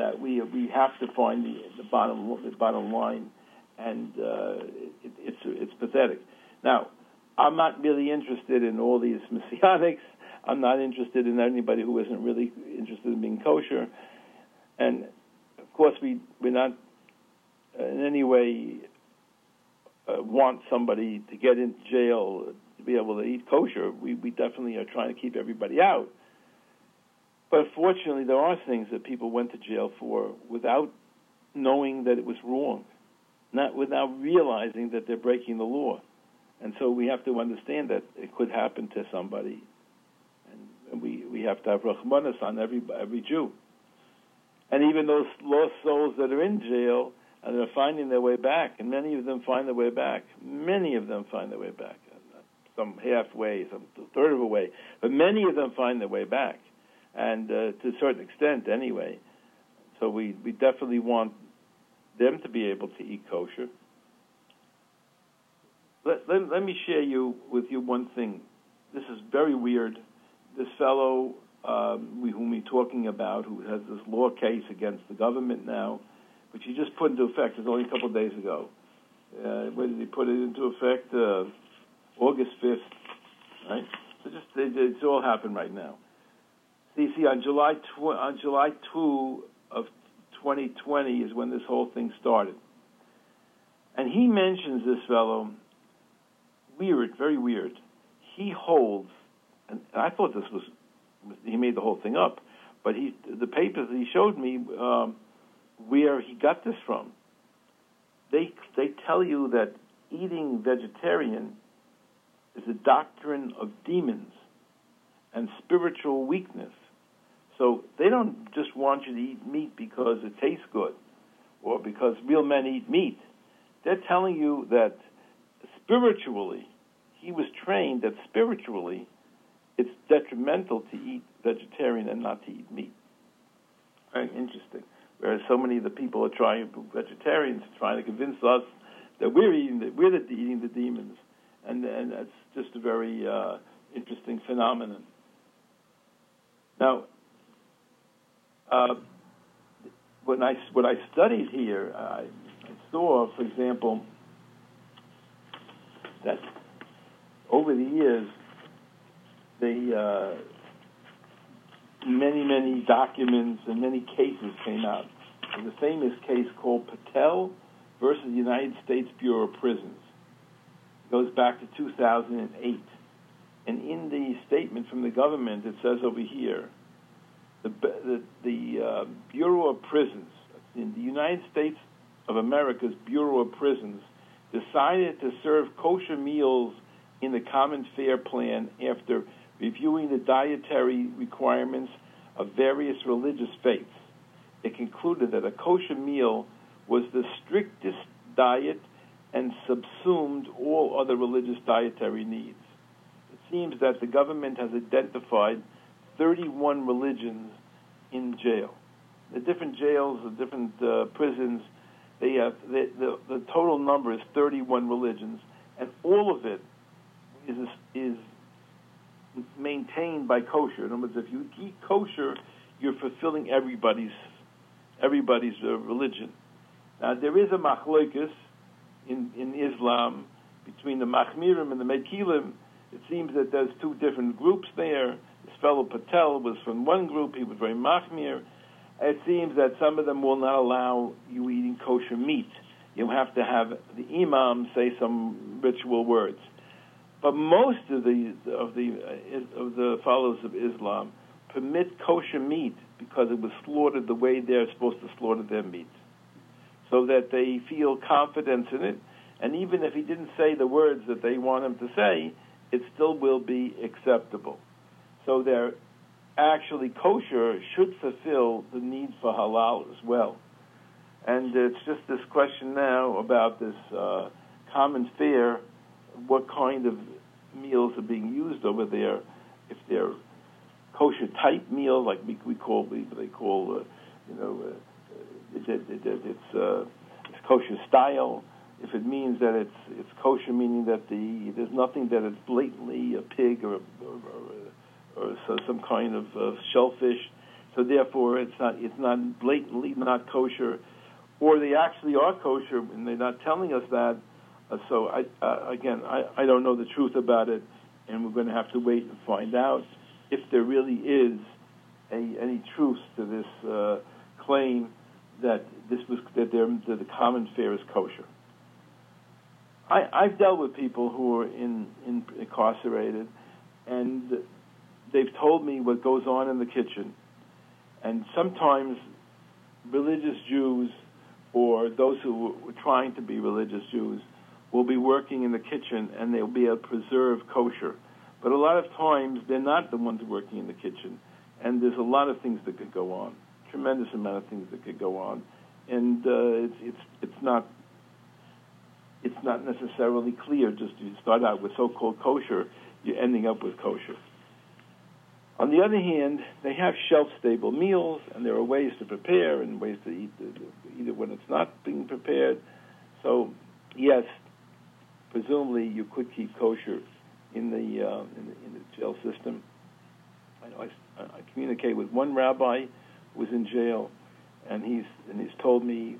That we we have to find the the bottom the bottom line, and uh, it, it's it's pathetic. Now, I'm not really interested in all these messianics. I'm not interested in anybody who isn't really interested in being kosher, and of course we we're not in any way uh, want somebody to get into jail to be able to eat kosher. We we definitely are trying to keep everybody out. But fortunately, there are things that people went to jail for without knowing that it was wrong, not without realizing that they're breaking the law. And so we have to understand that it could happen to somebody, and, and we we have to have rahmanas on every every Jew. And even those lost souls that are in jail and they're finding their way back, and many of them find their way back. Many of them find their way back, some halfway, some third of a way, but many of them find their way back, and uh, to a certain extent, anyway. So we we definitely want them to be able to eat kosher. Let, let, let me share you with you one thing. This is very weird. This fellow um, we, whom we're talking about, who has this law case against the government now, which he just put into effect. It's only a couple of days ago. Uh, when did he put it into effect? Uh, August 5th, right? So just it, it's all happened right now. See, on July tw- on July 2 of 2020 is when this whole thing started. And he mentions this fellow, weird, very weird. He holds, and I thought this was, he made the whole thing up, but he, the papers that he showed me, um, where he got this from. They they tell you that eating vegetarian is a doctrine of demons and spiritual weakness. So they don't just want you to eat meat because it tastes good or because real men eat meat. They're telling you that spiritually, he was trained that spiritually it's detrimental to eat vegetarian and not to eat meat. Very interesting. Whereas so many of the people are trying, vegetarians, trying to convince us that we're eating the, we're the, eating the demons, and and that's just a very uh, interesting phenomenon. Now, uh, when I when I studied here, I, I saw, for example, that over the years, they uh, many, many documents and many cases came out. There's a famous case called Patel versus the United States Bureau of Prisons. It goes back to 2008. And in the statement from the government, it says over here, the, the, the uh, Bureau of Prisons, in the United States of America's Bureau of Prisons, decided to serve kosher meals in the common fare plan after reviewing the dietary requirements of various religious faiths. It concluded that a kosher meal was the strictest diet and subsumed all other religious dietary needs. It seems that the government has identified 31 religions in jail. The different jails, the different uh, prisons, they have the, the, the total number is 31 religions, and all of it is is maintained by kosher. In other words, if you eat kosher, you're fulfilling everybody's everybody's uh, religion. Now there is a machlokas in in Islam between the machmirim and the mekilim. It seems that there's two different groups there. This fellow Patel was from one group; he was very machmir. It seems that some of them will not allow you eating kosher meat. You have to have the imam say some ritual words. But most of the of the of the followers of Islam permit kosher meat because it was slaughtered the way they're supposed to slaughter their meat, so that they feel confidence in it. And even if he didn't say the words that they want him to say, it still will be acceptable. So they're actually kosher should fulfill the need for halal as well. And it's just this question now about this uh, common fare, what kind of meals are being used over there. If they're kosher type meals, like we, we call we, they call uh, you know uh, it, it, it, it's uh, it's kosher style. If it means that it's it's kosher, meaning that the there's nothing that it's blatantly a pig or or, or, or so some kind of uh, shellfish, so therefore it's not it's not blatantly not kosher, or they actually are kosher and they're not telling us that uh, so I, uh, again, I, I don't know the truth about it, and we're going to have to wait and find out if there really is a, any truth to this uh, claim that this was that, that the common fare is kosher. I, I've dealt with people who are in, in incarcerated, and they've told me what goes on in the kitchen, and sometimes religious Jews or those who were trying to be religious Jews will be working in the kitchen and they'll be to preserve kosher. But a lot of times they're not the ones working in the kitchen, and there's a lot of things that could go on, tremendous amount of things that could go on, and uh, it's it's it's not it's not necessarily clear. Just you start out with so-called kosher, you're ending up with kosher. On the other hand, they have shelf-stable meals, and there are ways to prepare and ways to eat, it when it's not being prepared. So, yes, presumably you could keep kosher in the, uh, in, the in the jail system. I, I, I communicate with one rabbi who was in jail, and he's and he's told me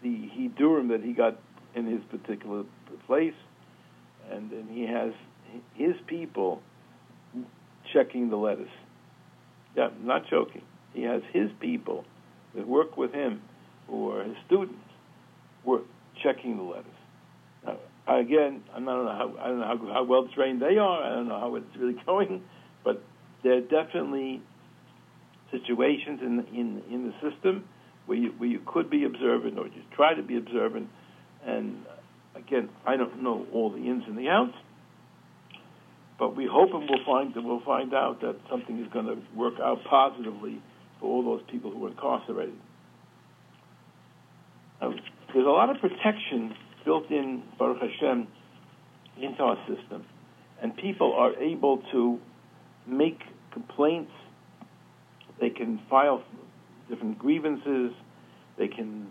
the he hidurim that he got in his particular place, and then he has his people checking the lettuce. Yeah, I'm not joking. He has his people that work with him, who are his students, work checking the lettuce. Now, again, I don't know how I don't know how, how well trained they are. I don't know how it's really going, but there are definitely situations in in in the system where you where you could be observant or you try to be observant. And again, I don't know all the ins and the outs, but we hope and we'll find that we'll find out that something is going to work out positively for all those people who are incarcerated. Now, there's a lot of protection built in, Baruch Hashem, into our system. And people are able to make complaints, they can file different grievances, they can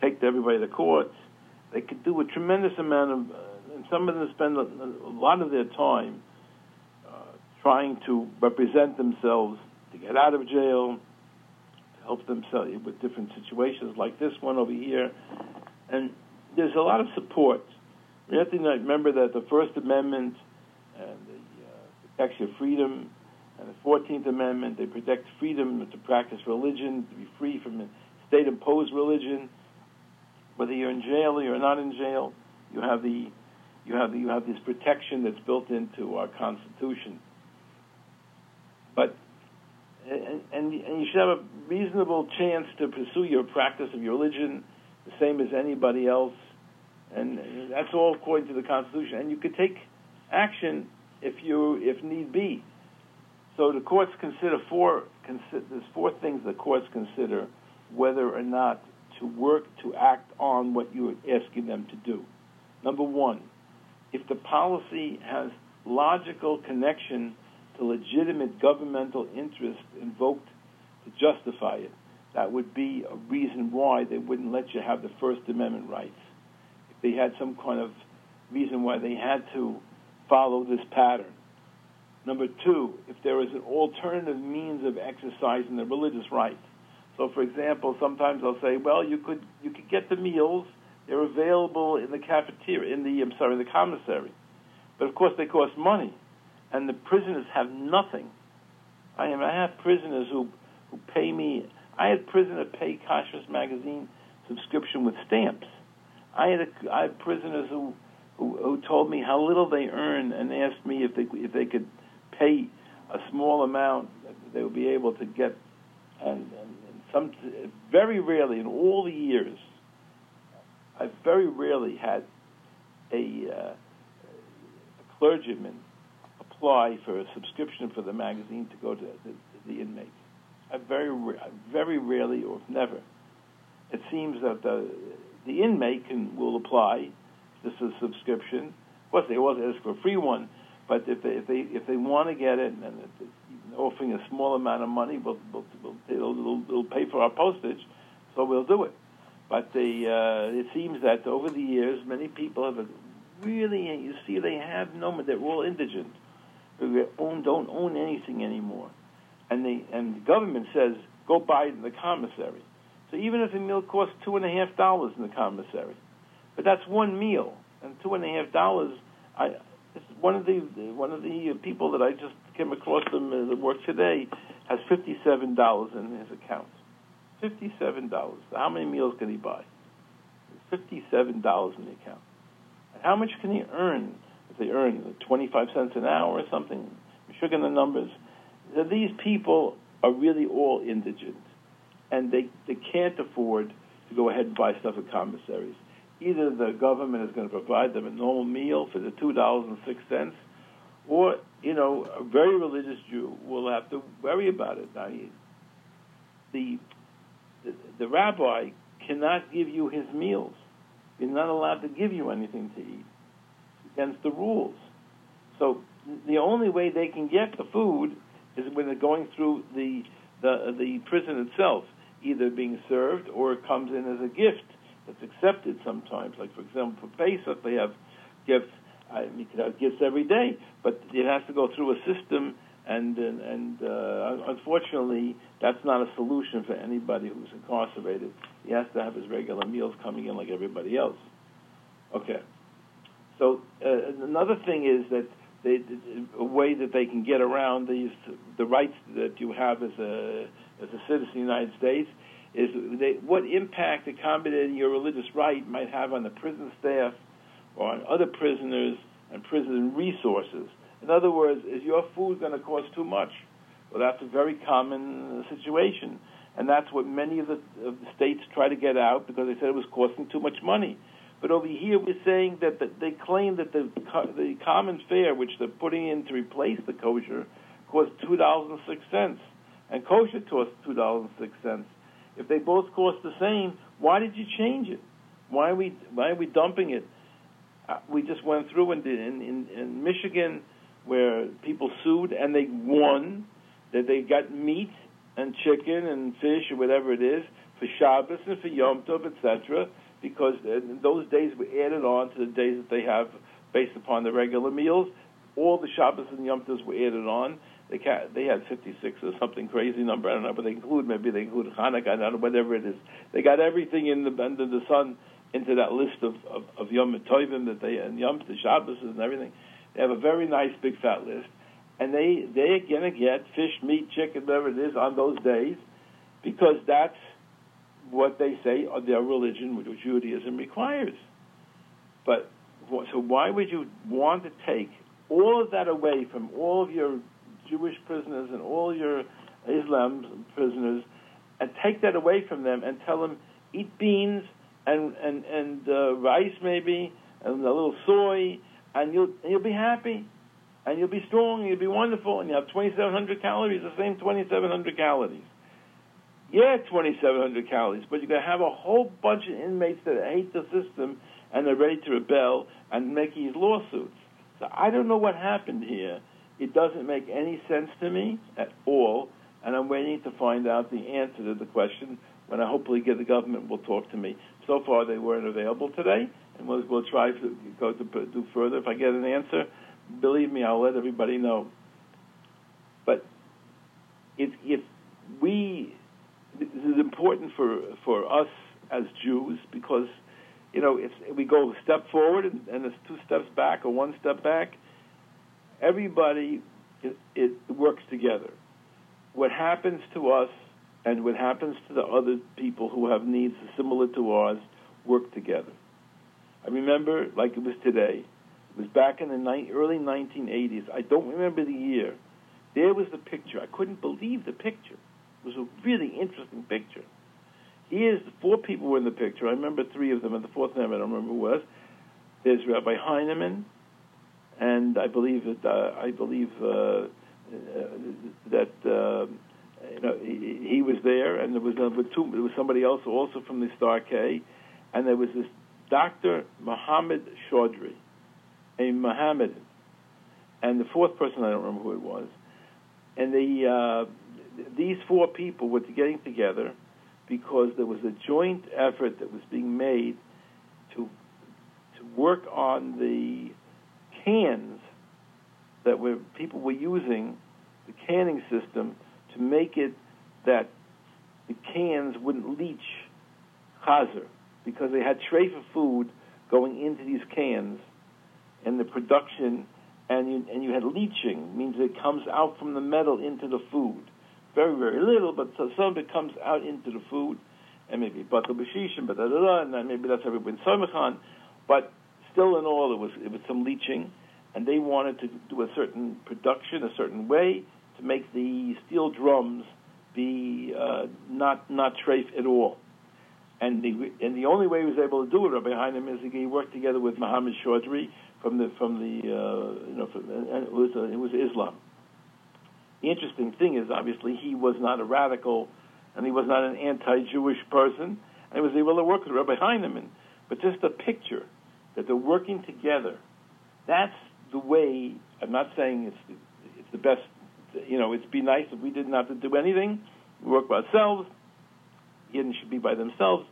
take everybody to court, they can do a tremendous amount of, uh, some of them spend a, lot of their time uh, trying to represent themselves to get out of jail, to help themselves with different situations like this one over here. And there's a lot of support. We have to remember that the First Amendment and the uh, protection of freedom And the Fourteenth Amendment, they protect freedom to practice religion, to be free from state-imposed religion. Whether you're in jail or you're not in jail, you have the you have you have this protection that's built into our Constitution. But and, and you should have a reasonable chance to pursue your practice of your religion the same as anybody else, and that's all according to the Constitution. And you could take action if you if need be. So the courts consider four consider, there's four things the courts consider whether or not to work to act on what you're asking them to do. Number one, if the policy has logical connection to legitimate governmental interest invoked to justify it, that would be a reason why they wouldn't let you have the First Amendment rights. If they had some kind of reason why they had to follow this pattern. Number two, if there is an alternative means of exercising the religious right. So, for example, sometimes I'll say, well, you could you could get the meals; they're available in the cafeteria, in the I'm sorry, the commissary, but of course they cost money, and the prisoners have nothing. I am I have prisoners who who pay me. I had prisoners pay Kashrus magazine subscription with stamps. I had a, I had prisoners who, who who told me how little they earn and asked me if they if they could pay a small amount they would be able to get and, and some very rarely in all the years, I've very rarely had a, uh, a clergyman apply for a subscription for the magazine to go to the, the inmates. I very very rarely or never. It seems that the the inmate can will apply this is a subscription. Of course, they always ask for a free one, but if they if they if they want to get it and offering a small amount of money, we'll, we'll, we'll it'll, it'll, pay for our postage, so we'll do it. But the, uh, it seems that over the years, many people have really, you see, they have no, they're all indigent. They own, don't own anything anymore. And, they, and the government says, go buy it in the commissary. So even if a meal costs two and a half dollars in the commissary, but that's one meal, and two and a half dollars, I, one of the one of the people that I just came across them uh, that work today has fifty seven dollars in his account. Fifty seven dollars. How many meals can he buy? Fifty seven dollars in the account. And how much can he earn if they earn twenty five cents an hour or something? Sugar the numbers. These people are really all indigent, and they they can't afford to go ahead and buy stuff at commissaries either the government is going to provide them a normal meal for the two dollars and six cents, or you know a very religious Jew will have to worry about it. Now, the, the rabbi cannot give you his meals. He's not allowed to give you anything to eat. It's against the rules. So the only way they can get the food is when they're going through the the the prison itself, either being served or it comes in as a gift that's accepted sometimes. Like for example, for Pesach, they have gifts. I mean, you could have gifts every day, but it has to go through a system, and and, uh, unfortunately, that's not a solution for anybody who's incarcerated. He has to have his regular meals coming in like everybody else. Okay. So uh, another thing is that they, a way that they can get around these the rights that you have as a as a citizen of the United States is they, what impact accommodating your religious right might have on the prison staff or on other prisoners and prison resources. In other words, is your food going to cost too much? Well, that's a very common situation, and that's what many of the, of the states try to get out because they said it was costing too much money. But over here, we're saying that the, they claim that the the common fare, which they're putting in to replace the kosher, costs two dollars and six cents, and kosher costs two dollars and six cents. If they both cost the same, why did you change it? Why are we why are we dumping it? Uh, we just went through in, in in Michigan where people sued and they won that they got meat and chicken and fish or whatever it is for Shabbos and for Yom Tov, etc. Because uh, those days were added on to the days that they have based upon the regular meals. All the Shabbos and Yom Tovs were added on, they they had 56 or something crazy number. I don't know, but they include maybe they include Hanukkah. I don't know whatever it is. They got everything in the under the sun into that list of of, of Yom Tovim that they and Yom the Shabbos and everything. They have a very nice big fat list, and they they're gonna get fish, meat, chicken, whatever it is on those days, because that's what they say their religion, which Judaism requires. But so why would you want to take all of that away from all of your Jewish prisoners and all your Islam prisoners, and take that away from them and tell them eat beans and and and uh, rice maybe and a little soy, and you'll you'll be happy, and you'll be strong, and you'll be wonderful, and you have 2,700 calories, the same 2,700 calories. Yeah, 2,700 calories, but you're going to have a whole bunch of inmates that hate the system and they're ready to rebel and make these lawsuits. So I don't know what happened here. It doesn't make any sense to me at all, and I'm waiting to find out the answer to the question when I hopefully get the government will talk to me. So far, they weren't available today, and we'll, we'll try to go to do further. If I get an answer, believe me, I'll let everybody know. But if if we this is important for for us as Jews because you know if we go a step forward and, and it's two steps back or one step back, everybody it, it works together. What happens to us and what happens to the other people who have needs similar to ours work together. I remember like it was today. It was back in the ni- early 1980s. I don't remember the year. There was the picture. I couldn't believe the picture. It was a really interesting picture. Here's four people were in the picture. I remember three of them, and the fourth name I don't remember who was. There's Rabbi Heinemann, and I believe that uh, I believe uh, uh, that uh, you know he, he, was there, and there was two, there was somebody else also from the Star K, and there was this Dr. Muhammad Chaudry, a Mohammedan, and the fourth person I don't remember who it was, and the uh, these four people were getting together because there was a joint effort that was being made to to work on the cans that were people were using the canning system to make it that the cans wouldn't leach chazer because they had treifa food going into these cans and the production and you, and you had leaching means it comes out from the metal into the food. Very very little but some of it comes out into the food. And maybe batal b'shishim but da, da, da, and then maybe that's everybody in Samachan but still in all, it was it was some leaching, and they wanted to do a certain production a certain way to make the steel drums be uh, not not trafe at all. And the and the only way he was able to do it, behind him, is he worked together with Muhammad Chaudry from the from the uh, you know from, and it was uh, it was Islam. The interesting thing is, obviously, he was not a radical, and he was not an anti-Jewish person, and he was able to work with Rabbi Heinemann. But just the picture that they're working together. That's the way. I'm not saying it's the, it's the best. You know, it'd be nice if we didn't have to do anything. We work by ourselves. Yidden should be by themselves.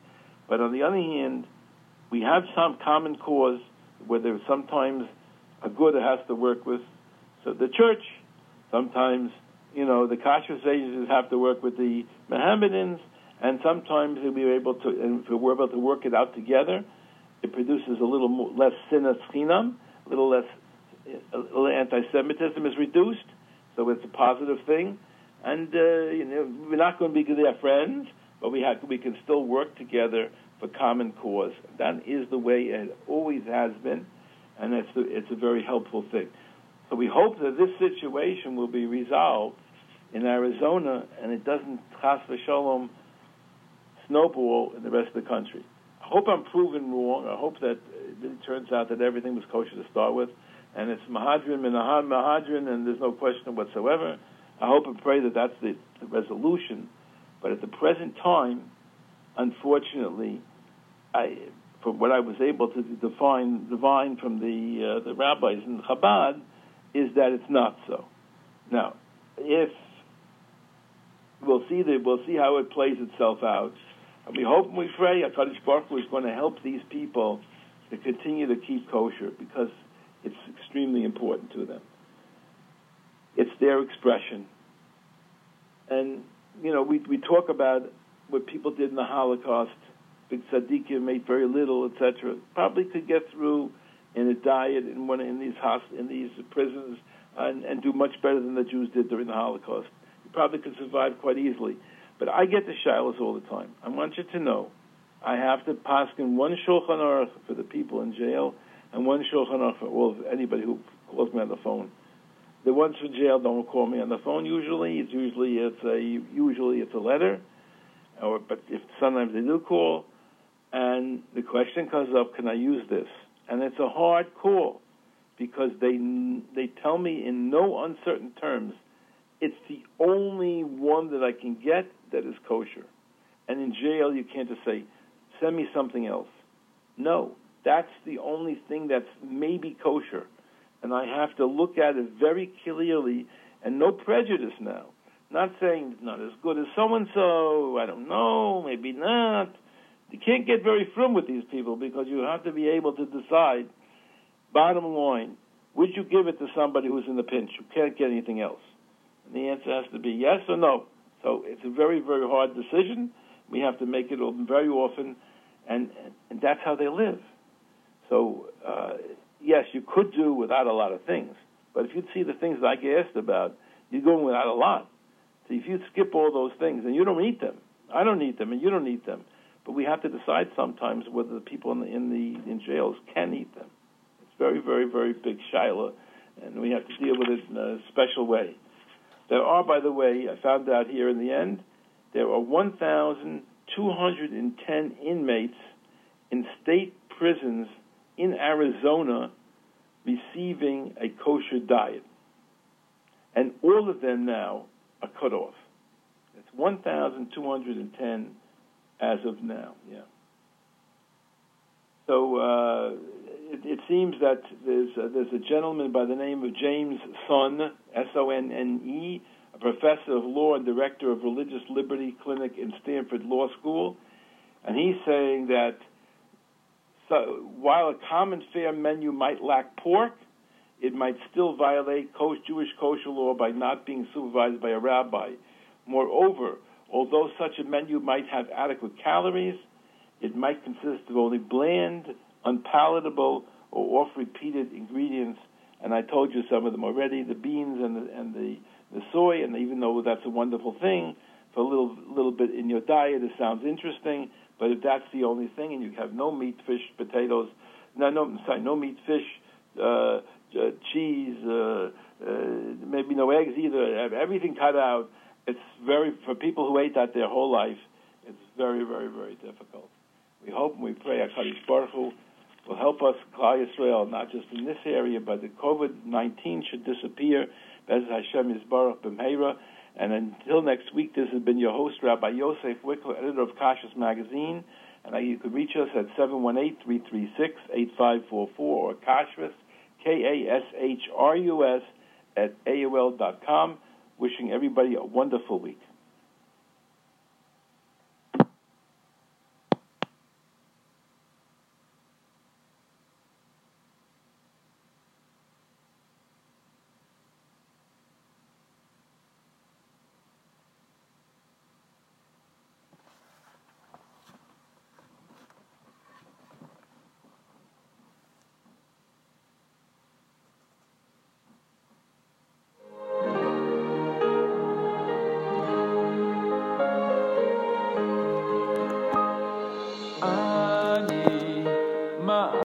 But on the other hand, we have some common cause where there's sometimes a good has to work with so the church. Sometimes, you know, the kashrus agencies have to work with the Mohammedans, and sometimes we're able to, and if we're able to work it out together, it produces a little more, less sinas chinam, a little less a little anti-Semitism is reduced, so it's a positive thing. And uh, you know, we're not going to be their friends, but we have we can still work together for common cause. That is the way it always has been, and it's a, it's a very helpful thing. So we hope that this situation will be resolved in Arizona, and it doesn't chas v'shalom snowball in the rest of the country. I hope I'm proven wrong. I hope that it turns out that everything was kosher to start with, and it's Mahadrin Minahan Mahadrin, and there's no question whatsoever. I hope and pray that that's the, the resolution. But at the present time, unfortunately, I, from what I was able to define, divine from the uh, the rabbis in Chabad, is that it's not so. Now, if we'll see that we'll see how it plays itself out. And we hope and we pray HaKadosh Baruch Hu is going to help these people to continue to keep kosher because it's extremely important to them. It's their expression. And, you know, we, we talk about what people did in the Holocaust. Big tzaddikim made very little, etc. Probably could get through in a diet in one in these host, in these prisons and, and do much better than the Jews did during the Holocaust. You probably could survive quite easily. But I get the shilas all the time. I want you to know I have to paskin one shulchan aruch for the people in jail and one shulchan aruch for all anybody who calls me on the phone. The ones for jail don't call me on the phone usually. It's usually it's a usually it's a letter, or but if sometimes they do call, and the question comes up, can I use this? And it's a hard call because they they tell me in no uncertain terms it's the only one that I can get that is kosher. And in jail you can't just say send me something else. No, that's the only thing that's maybe kosher. And I have to look at it very clearly and no prejudice now. Not saying it's not as good as so and so, I don't know, maybe not. You can't get very firm with these people because you have to be able to decide, bottom line, would you give it to somebody who's in the pinch who can't get anything else? And the answer has to be yes or no. So it's a very, very hard decision. We have to make it very often, and, and that's how they live. So, uh, yes, you could do without a lot of things, but if you'd see the things I get asked about, you're going without a lot. So if you skip all those things, and you don't need them, I don't need them, and you don't need them, but we have to decide sometimes whether the people in the in the in jails can eat them. It's very, very, very big shiloh, and we have to deal with it in a special way. There are, by the way, I found out here in the end, there are 1,210 inmates in state prisons in Arizona receiving a kosher diet. And all of them now are cut off. It's 1,210 as of now, yeah. So uh, it, it, seems that there's, uh, there's a gentleman by the name of James Sonne, S O N N E, a professor of law and director of Religious Liberty Clinic in Stanford Law School, and he's saying that so, while a common fare menu might lack pork, it might still violate Jewish kosher law by not being supervised by a rabbi. Moreover, although such a menu might have adequate calories, it might consist of only bland, unpalatable, or oft repeated ingredients. And I told you some of them already the beans and the, and the, the soy, and even though that's a wonderful thing, for a little, little bit in your diet, it sounds interesting but if that's the only thing, and you have no meat, fish, potatoes, no, no, sorry, no meat, fish, uh, uh, cheese, uh, uh, maybe no eggs either. Everything cut out. It's very for people who ate that their whole life. It's very, very, very difficult. We hope and we pray Hakadosh Baruch Hu will help us, Klal Yisrael, not just in this area, but the COVID nineteen should disappear. Bez Hashem Yisbarach B'meira. And until next week, this has been your host, Rabbi Yosef Wikler, editor of Kashrus Magazine. And you could reach us at 718-336-8544 or Kashrus, K-A-S-H-R-U-S, at AOL.com. Wishing everybody a wonderful week.